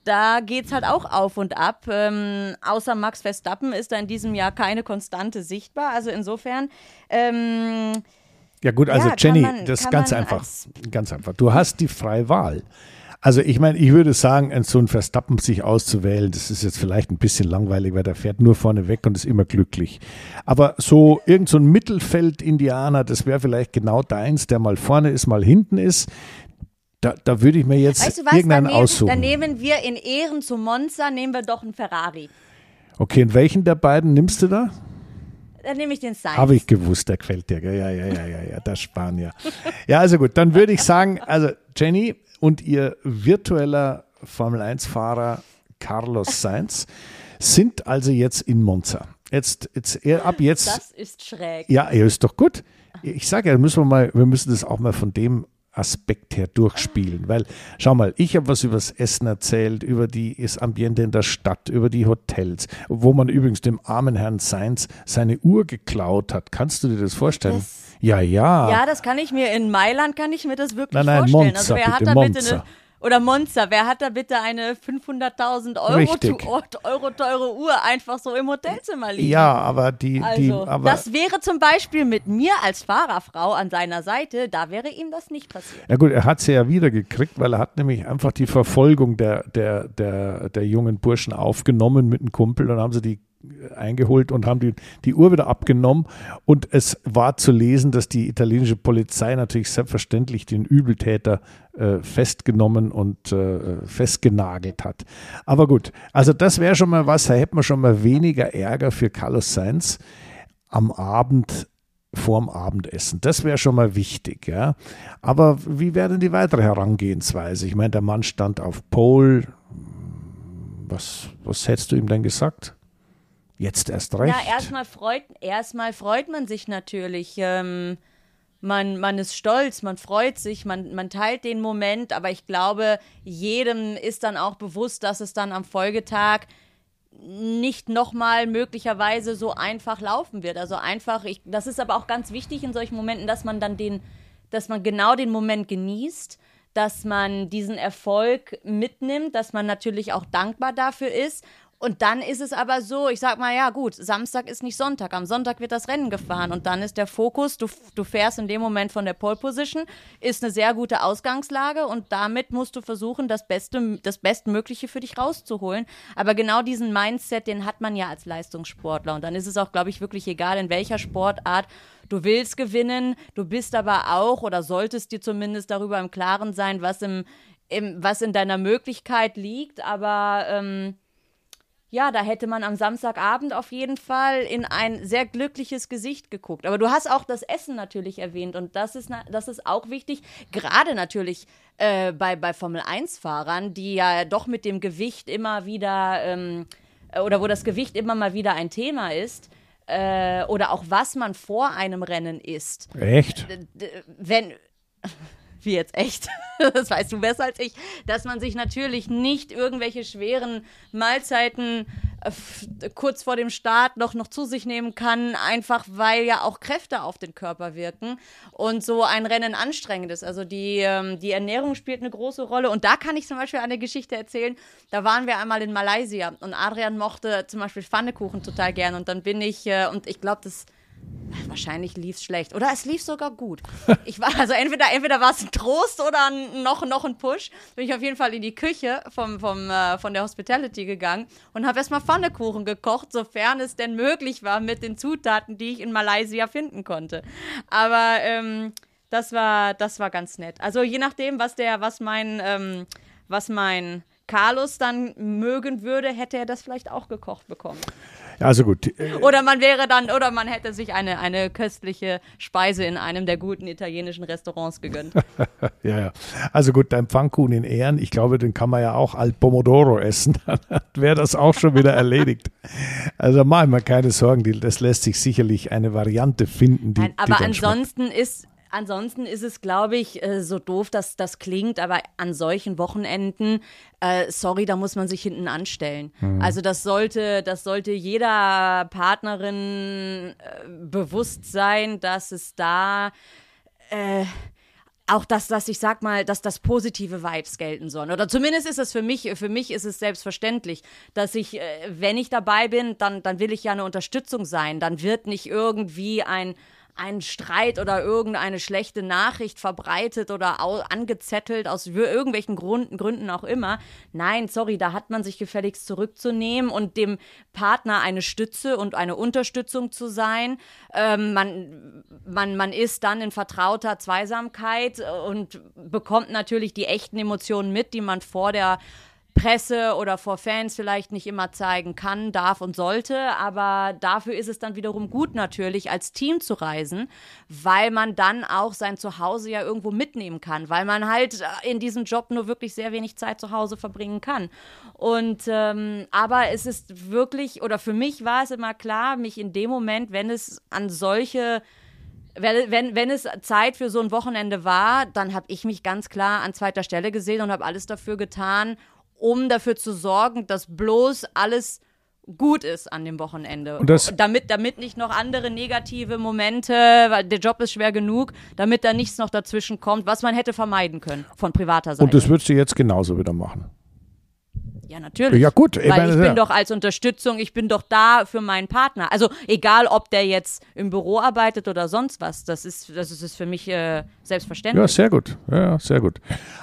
da geht es halt auch auf und ab. Ähm, außer Max Verstappen ist da in diesem Jahr keine Konstante sichtbar. Also insofern. Ähm, ja gut, also ja, Jenny, man, das ist ganz einfach. Ganz einfach. Du hast die freie Wahl. Also ich meine, ich würde sagen, so ein Verstappen sich auszuwählen, das ist jetzt vielleicht ein bisschen langweilig, weil der fährt nur vorne weg und ist immer glücklich. Aber so irgend so ein Mittelfeld-Indianer, das wäre vielleicht genau deins, der mal vorne ist, mal hinten ist. Da, da würde ich mir jetzt weißt du was, irgendeinen dann nehmen, aussuchen. Dann nehmen wir in Ehren zu Monza, nehmen wir doch einen Ferrari. Okay, und welchen der beiden nimmst du da? Dann nehme ich den Sainz. Habe ich gewusst, der gefällt dir. Ja, ja, ja, ja, ja, der Spanier. ja, also gut, dann würde ich sagen, also Jenny, und ihr virtueller Formel-1-Fahrer Carlos Sainz sind also jetzt in Monza. Jetzt, jetzt, ab jetzt. Das ist schräg. Ja, er ist doch gut. Ich sage ja, müssen wir mal, wir müssen das auch mal von dem Aspekt her durchspielen. Weil, schau mal, ich habe was über das Essen erzählt, über die, das Ambiente in der Stadt, über die Hotels, wo man übrigens dem armen Herrn Sainz seine Uhr geklaut hat. Kannst du dir das vorstellen? Das ja, ja. Ja, das kann ich mir in Mailand kann ich mir das wirklich nein, nein, vorstellen. Monza, also wer bitte, hat da Monza. bitte eine oder Monza, wer hat da bitte eine 500.000 Euro, Euro teure Uhr einfach so im Hotelzimmer liegen? Ja, aber die, also, die aber das wäre zum Beispiel mit mir als Fahrerfrau an seiner Seite, da wäre ihm das nicht passiert. Ja gut, er hat sie ja wieder gekriegt, weil er hat nämlich einfach die Verfolgung der, der, der, der jungen Burschen aufgenommen mit einem Kumpel und haben sie die eingeholt und haben die, die Uhr wieder abgenommen. Und es war zu lesen, dass die italienische Polizei natürlich selbstverständlich den Übeltäter äh, festgenommen und äh, festgenagelt hat. Aber gut, also das wäre schon mal was, da hätte man schon mal weniger Ärger für Carlos Sainz am Abend vorm Abendessen. Das wäre schon mal wichtig, ja. Aber wie wäre denn die weitere Herangehensweise? Ich meine, der Mann stand auf Pole. Was, was hättest du ihm denn gesagt? Jetzt erst recht. Ja, erstmal freut, erstmal freut man sich natürlich. Ähm, man, man ist stolz, man freut sich, man, man teilt den Moment, aber ich glaube, jedem ist dann auch bewusst, dass es dann am Folgetag nicht nochmal möglicherweise so einfach laufen wird. Also einfach, ich, das ist aber auch ganz wichtig in solchen Momenten, dass man dann den, dass man genau den Moment genießt, dass man diesen Erfolg mitnimmt, dass man natürlich auch dankbar dafür ist und dann ist es aber so, ich sag mal, ja gut, Samstag ist nicht Sonntag. Am Sonntag wird das Rennen gefahren und dann ist der Fokus, du, du fährst in dem Moment von der Pole Position, ist eine sehr gute Ausgangslage und damit musst du versuchen, das Beste, das Bestmögliche für dich rauszuholen. Aber genau diesen Mindset, den hat man ja als Leistungssportler. Und dann ist es auch, glaube ich, wirklich egal, in welcher Sportart du willst gewinnen, du bist aber auch oder solltest dir zumindest darüber im Klaren sein, was im, im was in deiner Möglichkeit liegt. Aber ähm, ja, da hätte man am Samstagabend auf jeden Fall in ein sehr glückliches Gesicht geguckt. Aber du hast auch das Essen natürlich erwähnt und das ist, das ist auch wichtig, gerade natürlich äh, bei, bei Formel-1-Fahrern, die ja doch mit dem Gewicht immer wieder ähm, oder wo das Gewicht immer mal wieder ein Thema ist. äh, oder auch was man vor einem Rennen isst. Echt? Wenn wie jetzt echt, das weißt du besser als ich, dass man sich natürlich nicht irgendwelche schweren Mahlzeiten äh, kurz vor dem Start noch, noch zu sich nehmen kann, einfach weil ja auch Kräfte auf den Körper wirken und so ein Rennen anstrengend ist. Also die, ähm, die Ernährung spielt eine große Rolle und da kann ich zum Beispiel eine Geschichte erzählen. Da waren wir einmal in Malaysia und Adrian mochte zum Beispiel Pfannekuchen total gern und dann bin ich, äh, und ich glaube, das Wahrscheinlich lief es schlecht. Oder es lief sogar gut. Ich war, also entweder, entweder war es ein Trost oder noch, noch ein Push. Bin ich auf jeden Fall in die Küche vom, vom, äh, von der Hospitality gegangen und habe erstmal Pfannekuchen gekocht, sofern es denn möglich war mit den Zutaten, die ich in Malaysia finden konnte. Aber ähm, das war, das war ganz nett. Also je nachdem, was der, was mein, ähm, was mein Carlos dann mögen würde, hätte er das vielleicht auch gekocht bekommen. Also gut. Oder man wäre dann, oder man hätte sich eine, eine köstliche Speise in einem der guten italienischen Restaurants gegönnt. ja, ja. Also gut, dein Pfannkuchen in Ehren, ich glaube, den kann man ja auch al Pomodoro essen. Dann wäre das auch schon wieder erledigt. Also mach ich mir keine Sorgen, das lässt sich sicherlich eine Variante finden, die. Nein, aber die ansonsten schmeckt. ist Ansonsten ist es, glaube ich, äh, so doof, dass das klingt, aber an solchen Wochenenden, äh, sorry, da muss man sich hinten anstellen. Mhm. Also das sollte, das sollte jeder Partnerin äh, bewusst sein, dass es da äh, auch das, dass ich sag mal, dass das positive Vibes gelten sollen. Oder zumindest ist es für mich, für mich ist es selbstverständlich, dass ich, äh, wenn ich dabei bin, dann, dann will ich ja eine Unterstützung sein. Dann wird nicht irgendwie ein, ein Streit oder irgendeine schlechte Nachricht verbreitet oder angezettelt aus irgendwelchen Gründen, Gründen auch immer. Nein, sorry, da hat man sich gefälligst zurückzunehmen und dem Partner eine Stütze und eine Unterstützung zu sein. Ähm, man, man, man ist dann in vertrauter Zweisamkeit und bekommt natürlich die echten Emotionen mit, die man vor der Presse oder vor Fans vielleicht nicht immer zeigen kann, darf und sollte. Aber dafür ist es dann wiederum gut natürlich, als Team zu reisen, weil man dann auch sein Zuhause ja irgendwo mitnehmen kann, weil man halt in diesem Job nur wirklich sehr wenig Zeit zu Hause verbringen kann. Und ähm, aber es ist wirklich, oder für mich war es immer klar, mich in dem Moment, wenn es an solche wenn, wenn es Zeit für so ein Wochenende war, dann habe ich mich ganz klar an zweiter Stelle gesehen und habe alles dafür getan, um dafür zu sorgen, dass bloß alles gut ist an dem Wochenende. Damit, damit nicht noch andere negative Momente, weil der Job ist schwer genug, damit da nichts noch dazwischen kommt, was man hätte vermeiden können von privater Seite. Und das würdest du jetzt genauso wieder machen. Ja, natürlich. Ja, gut. Ich Weil ich bin ja. doch als Unterstützung, ich bin doch da für meinen Partner. Also egal, ob der jetzt im Büro arbeitet oder sonst was, das ist, das ist für mich äh, selbstverständlich. Ja, sehr gut. Ja, sehr gut.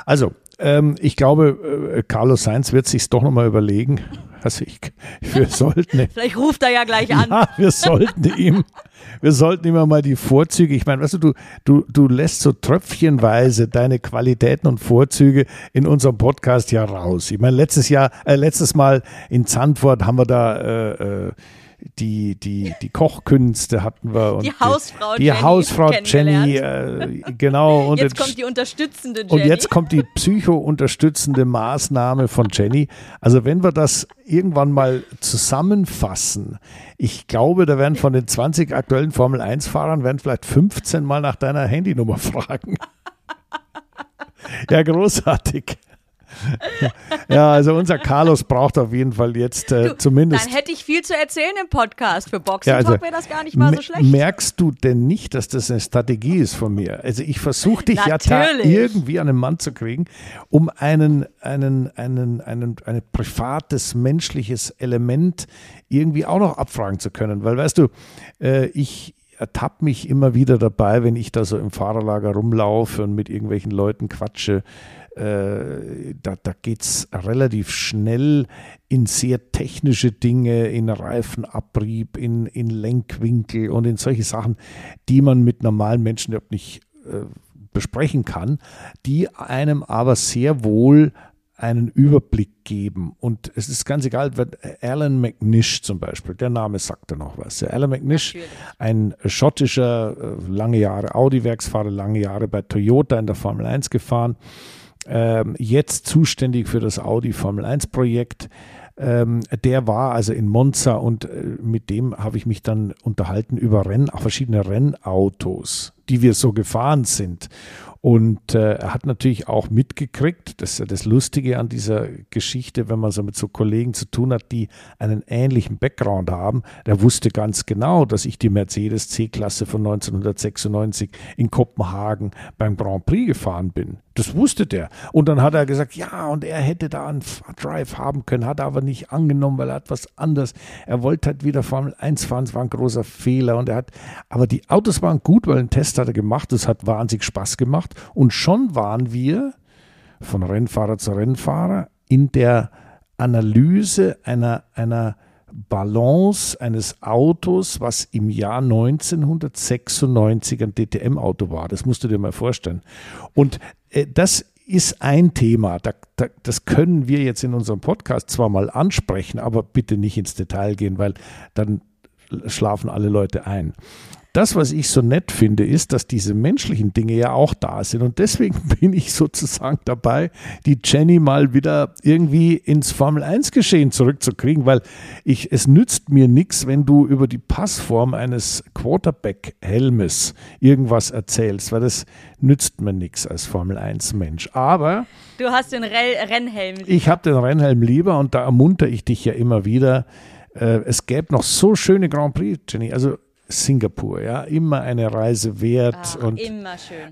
Also, ähm, ich glaube, äh, Carlos Sainz wird sich doch nochmal überlegen. Also ich, wir sollten. Vielleicht ruft er ja gleich an. Ja, wir sollten ihm, wir sollten immer mal die Vorzüge. Ich meine, weißt du, du, du, du lässt so tröpfchenweise deine Qualitäten und Vorzüge in unserem Podcast ja raus. Ich meine, letztes Jahr, äh, letztes Mal in Zandvoort haben wir da äh, äh, die, die, die Kochkünste hatten wir. Und die Hausfrau die, die Jenny. Hausfrau Jenny, äh, genau. Und jetzt kommt die unterstützende Jenny. Und jetzt kommt die psycho-unterstützende Maßnahme von Jenny. Also wenn wir das irgendwann mal zusammenfassen, ich glaube, da werden von den 20 aktuellen Formel-1-Fahrern werden vielleicht 15 mal nach deiner Handynummer fragen. ja, großartig. Ja, also unser Carlos braucht auf jeden Fall jetzt äh, du, zumindest. Dann hätte ich viel zu erzählen im Podcast. Für Boxen ja, also, wäre das gar nicht mal so schlecht. Merkst du denn nicht, dass das eine Strategie ist von mir? Also ich versuche dich ja irgendwie an den Mann zu kriegen, um einen, einen, einen, einen, ein privates, menschliches Element irgendwie auch noch abfragen zu können. Weil weißt du, äh, ich, ertappe mich immer wieder dabei, wenn ich da so im Fahrerlager rumlaufe und mit irgendwelchen Leuten quatsche, äh, da, da geht es relativ schnell in sehr technische Dinge, in Reifenabrieb, in, in Lenkwinkel und in solche Sachen, die man mit normalen Menschen überhaupt nicht äh, besprechen kann, die einem aber sehr wohl einen Überblick geben. Und es ist ganz egal, Alan McNish zum Beispiel, der Name sagt da noch was. Alan McNish, ein schottischer, äh, lange Jahre Audi-Werksfahrer, lange Jahre bei Toyota in der Formel 1 gefahren, ähm, jetzt zuständig für das Audi Formel 1 Projekt. ähm, der war also in Monza und äh, mit dem habe ich mich dann unterhalten über Renn, verschiedene Rennautos, die wir so gefahren sind. Und äh, er hat natürlich auch mitgekriegt, das ist ja das Lustige an dieser Geschichte, wenn man so mit so Kollegen zu tun hat, die einen ähnlichen Background haben. Der wusste ganz genau, dass ich die Mercedes C-Klasse von 1996 in Kopenhagen beim Grand Prix gefahren bin. Das wusste der. Und dann hat er gesagt, ja, und er hätte da einen Drive haben können, hat er aber nicht angenommen, weil er hat was anderes. Er wollte halt wieder Formel 1 fahren, es war ein großer Fehler. Und er hat, aber die Autos waren gut, weil ein Test hat er gemacht, das hat wahnsinnig Spaß gemacht. Und schon waren wir von Rennfahrer zu Rennfahrer in der Analyse einer, einer Balance eines Autos, was im Jahr 1996 ein DTM-Auto war. Das musst du dir mal vorstellen. Und äh, das ist ein Thema. Da, da, das können wir jetzt in unserem Podcast zwar mal ansprechen, aber bitte nicht ins Detail gehen, weil dann schlafen alle Leute ein. Das, was ich so nett finde, ist, dass diese menschlichen Dinge ja auch da sind. Und deswegen bin ich sozusagen dabei, die Jenny mal wieder irgendwie ins Formel 1 Geschehen zurückzukriegen, weil ich, es nützt mir nichts, wenn du über die Passform eines Quarterback-Helmes irgendwas erzählst, weil das nützt mir nichts als Formel 1 Mensch. Aber. Du hast den Rennhelm lieber. Ich habe den Rennhelm lieber und da ermuntere ich dich ja immer wieder. Äh, es gäbe noch so schöne Grand Prix, Jenny. Also Singapur, ja, immer eine Reise wert Ach, und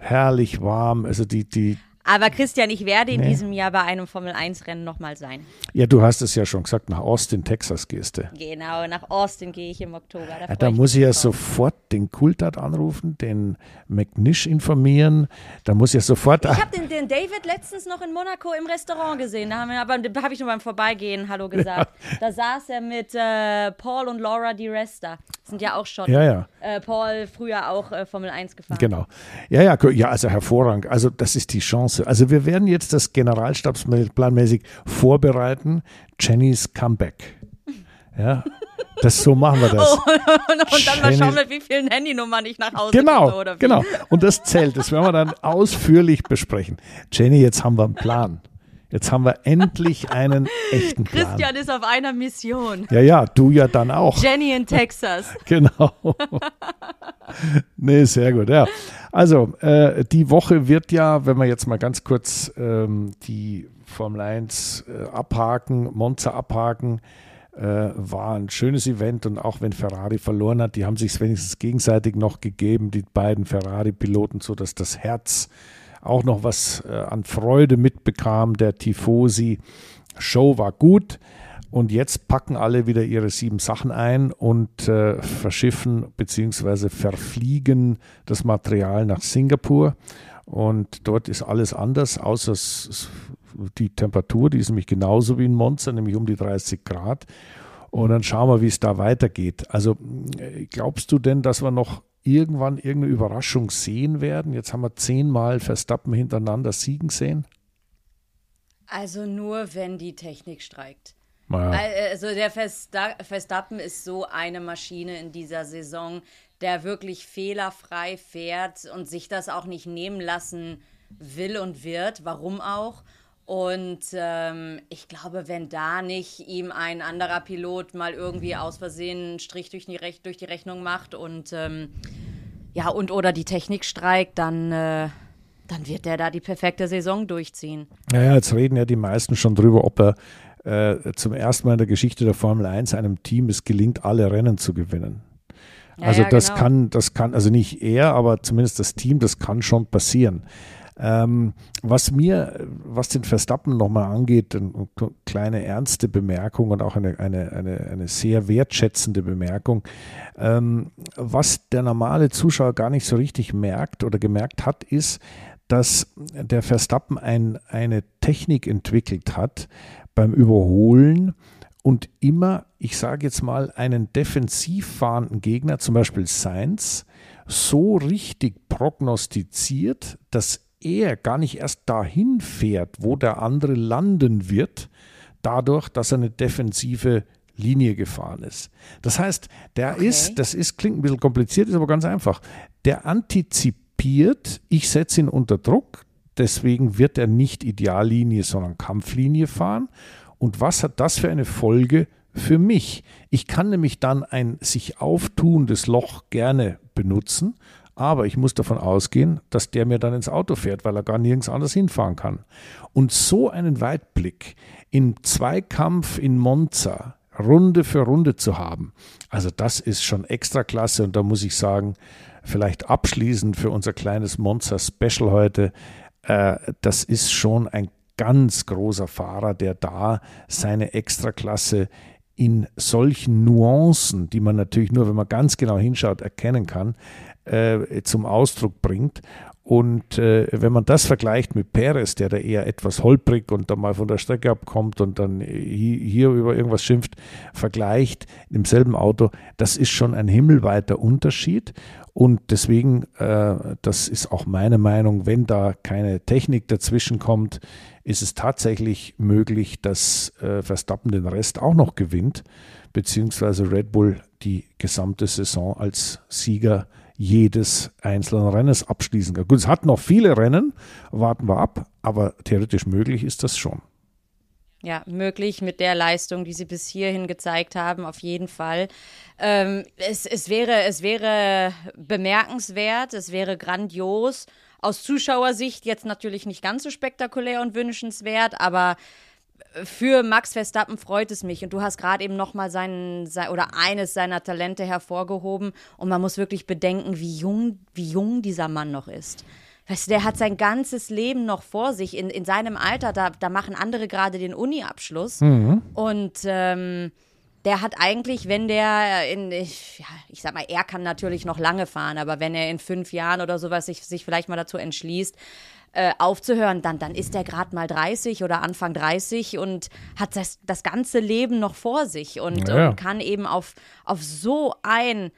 herrlich warm. Also die, die, aber Christian, ich werde in nee. diesem Jahr bei einem Formel-1-Rennen nochmal sein. Ja, du hast es ja schon gesagt, nach Austin, Texas gehst du. Genau, nach Austin gehe ich im Oktober. Da, ja, da muss ich ja drauf. sofort den Kultat anrufen, den McNish informieren. Da muss ich ja sofort. Ich habe den, den, David letztens noch in Monaco im Restaurant gesehen. Da, haben wir, aber, habe ich nur beim Vorbeigehen Hallo gesagt. Ja. Da saß er mit äh, Paul und Laura Di Resta. Sind ja auch schon. Ja, ja. Äh, Paul früher auch äh, Formel 1 gefahren. Genau. Ja, ja, ja, also hervorragend. Also das ist die Chance Chance. Also wir werden jetzt das Generalstabsplanmäßig vorbereiten. Jennys Comeback. Ja, das so machen wir das. Oh, und, und dann mal schauen, mit wie vielen Handynummern ich nach Hause genau, komme, oder wie? Genau, und das zählt. Das werden wir dann ausführlich besprechen. Jenny, jetzt haben wir einen Plan. Jetzt haben wir endlich einen echten Plan. Christian ist auf einer Mission. Ja, ja, du ja dann auch. Jenny in Texas. genau. nee, sehr gut, ja. Also, äh, die Woche wird ja, wenn wir jetzt mal ganz kurz ähm, die Formel 1 äh, abhaken, Monza abhaken, äh, war ein schönes Event und auch wenn Ferrari verloren hat, die haben sich wenigstens gegenseitig noch gegeben, die beiden Ferrari-Piloten, sodass das Herz auch noch was äh, an Freude mitbekam. Der Tifosi Show war gut. Und jetzt packen alle wieder ihre sieben Sachen ein und äh, verschiffen bzw. verfliegen das Material nach Singapur. Und dort ist alles anders, außer die Temperatur, die ist nämlich genauso wie in Monza, nämlich um die 30 Grad. Und dann schauen wir, wie es da weitergeht. Also äh, glaubst du denn, dass wir noch irgendwann irgendeine Überraschung sehen werden? Jetzt haben wir zehnmal Verstappen hintereinander siegen sehen. Also nur, wenn die Technik streikt. Ja. Also der Verstappen ist so eine Maschine in dieser Saison, der wirklich fehlerfrei fährt und sich das auch nicht nehmen lassen will und wird. Warum auch? Und ähm, ich glaube, wenn da nicht ihm ein anderer Pilot mal irgendwie aus Versehen einen Strich durch die, Rech durch die Rechnung macht und ähm, ja, und oder die Technik streikt, dann, äh, dann wird der da die perfekte Saison durchziehen. Naja, jetzt reden ja die meisten schon drüber, ob er äh, zum ersten Mal in der Geschichte der Formel 1 einem Team es gelingt, alle Rennen zu gewinnen. Also ja, das genau. kann, das kann, also nicht er, aber zumindest das Team, das kann schon passieren. Ähm, was mir, was den Verstappen nochmal angeht, eine kleine ernste Bemerkung und auch eine, eine, eine, eine sehr wertschätzende Bemerkung. Ähm, was der normale Zuschauer gar nicht so richtig merkt oder gemerkt hat, ist, dass der Verstappen ein, eine Technik entwickelt hat beim Überholen und immer, ich sage jetzt mal, einen defensiv fahrenden Gegner, zum Beispiel Sainz, so richtig prognostiziert, dass er gar nicht erst dahin fährt, wo der andere landen wird, dadurch, dass er eine defensive Linie gefahren ist. Das heißt, der okay. ist, das ist, klingt ein bisschen kompliziert, ist aber ganz einfach. Der antizipiert, ich setze ihn unter Druck, deswegen wird er nicht Ideallinie, sondern Kampflinie fahren. Und was hat das für eine Folge für mich? Ich kann nämlich dann ein sich auftuendes Loch gerne benutzen, aber ich muss davon ausgehen, dass der mir dann ins Auto fährt, weil er gar nirgends anders hinfahren kann. Und so einen Weitblick im Zweikampf in Monza, Runde für Runde zu haben, also das ist schon extra klasse und da muss ich sagen, vielleicht abschließend für unser kleines Monza-Special heute, äh, das ist schon ein ganz großer Fahrer, der da seine Extraklasse in solchen Nuancen, die man natürlich nur, wenn man ganz genau hinschaut, erkennen kann, äh, zum Ausdruck bringt. Und äh, wenn man das vergleicht mit Perez, der da eher etwas holprig und dann mal von der Strecke abkommt und dann hier, über irgendwas schimpft, vergleicht im selben Auto, das ist schon ein himmelweiter Unterschied. Und deswegen, äh, das ist auch meine Meinung, wenn da keine Technik dazwischen kommt, ist es tatsächlich möglich, dass äh, Verstappen den Rest auch noch gewinnt, beziehungsweise Red Bull die gesamte Saison als Sieger jedes einzelnen Rennens abschließen kann. Gut, es hat noch viele Rennen, warten wir ab, aber theoretisch möglich ist das schon. Ja, möglich mit der Leistung, die sie bis hierhin gezeigt haben, auf jeden Fall. Ähm, es, es, wäre, es wäre bemerkenswert, es wäre grandios. Aus Zuschauersicht jetzt natürlich nicht ganz so spektakulär und wünschenswert, aber für Max Verstappen freut es mich und du hast gerade eben noch mal seinen sein, oder eines seiner Talente hervorgehoben und man muss wirklich bedenken, wie jung wie jung dieser Mann noch ist. Weißt du, der hat sein ganzes Leben noch vor sich. In, in seinem Alter, da, da machen andere gerade den Uni-Abschluss. Mhm. Und ähm, der hat eigentlich, wenn der in, ich, ja, ich sag mal, er kann natürlich noch lange fahren, aber wenn er in fünf Jahren oder sowas sich, sich vielleicht mal dazu entschließt, äh, aufzuhören, dann, dann ist er gerade mal 30 oder Anfang 30 und hat das, das ganze Leben noch vor sich und, ja. und kann eben auf, auf so ein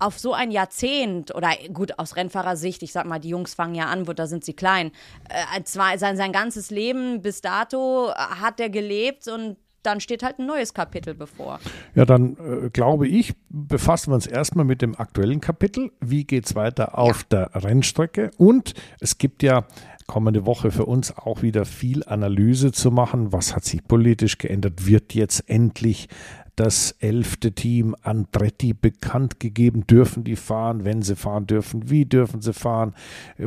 auf so ein Jahrzehnt oder gut aus Rennfahrersicht, ich sag mal, die Jungs fangen ja an, wo da sind sie klein. Äh, zwar sein, sein ganzes Leben bis dato hat er gelebt und dann steht halt ein neues Kapitel bevor. Ja, dann äh, glaube ich, befassen wir uns erstmal mit dem aktuellen Kapitel. Wie geht es weiter auf ja. der Rennstrecke? Und es gibt ja kommende Woche für uns auch wieder viel Analyse zu machen. Was hat sich politisch geändert? Wird jetzt endlich das elfte Team Andretti bekannt gegeben. Dürfen die fahren? Wenn sie fahren dürfen, wie dürfen sie fahren?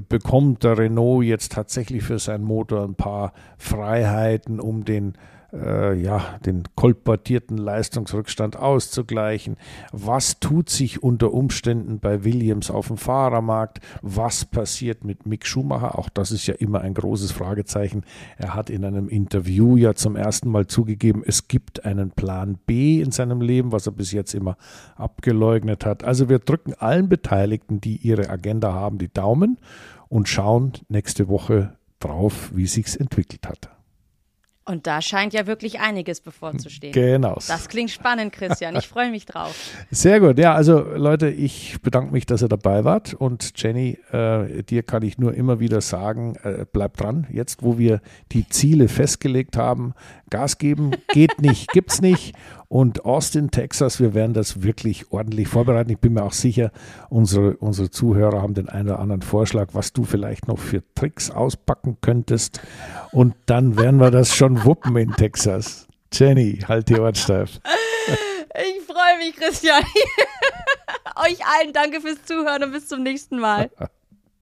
Bekommt der Renault jetzt tatsächlich für seinen Motor ein paar Freiheiten, um den äh, ja, den kolportierten Leistungsrückstand auszugleichen? Was tut sich unter Umständen bei Williams auf dem Fahrermarkt? Was passiert mit Mick Schumacher? Auch das ist ja immer ein großes Fragezeichen. Er hat in einem Interview ja zum ersten Mal zugegeben, es gibt einen Plan B in seinem Leben, was er bis jetzt immer abgeleugnet hat. Also wir drücken allen Beteiligten, die ihre Agenda haben, die Daumen und schauen nächste Woche drauf, wie sich's entwickelt hat. Und da scheint ja wirklich einiges bevorzustehen. Genau. Das klingt spannend, Christian. Ich freue mich drauf. Sehr gut. Ja, also Leute, ich bedanke mich, dass ihr dabei wart. Und Jenny, äh, dir kann ich nur immer wieder sagen, äh, bleib dran. Jetzt, wo wir die Ziele festgelegt haben, Gas geben geht nicht, gibt's nicht. Und Austin, Texas, wir werden das wirklich ordentlich vorbereiten. Ich bin mir auch sicher, unsere, unsere Zuhörer haben den einen oder anderen Vorschlag, was du vielleicht noch für Tricks auspacken könntest. Und dann werden wir das schon wuppen in Texas. Jenny, halt die Ohren steif. Ich freue mich, Christian. Euch allen danke fürs Zuhören und bis zum nächsten Mal.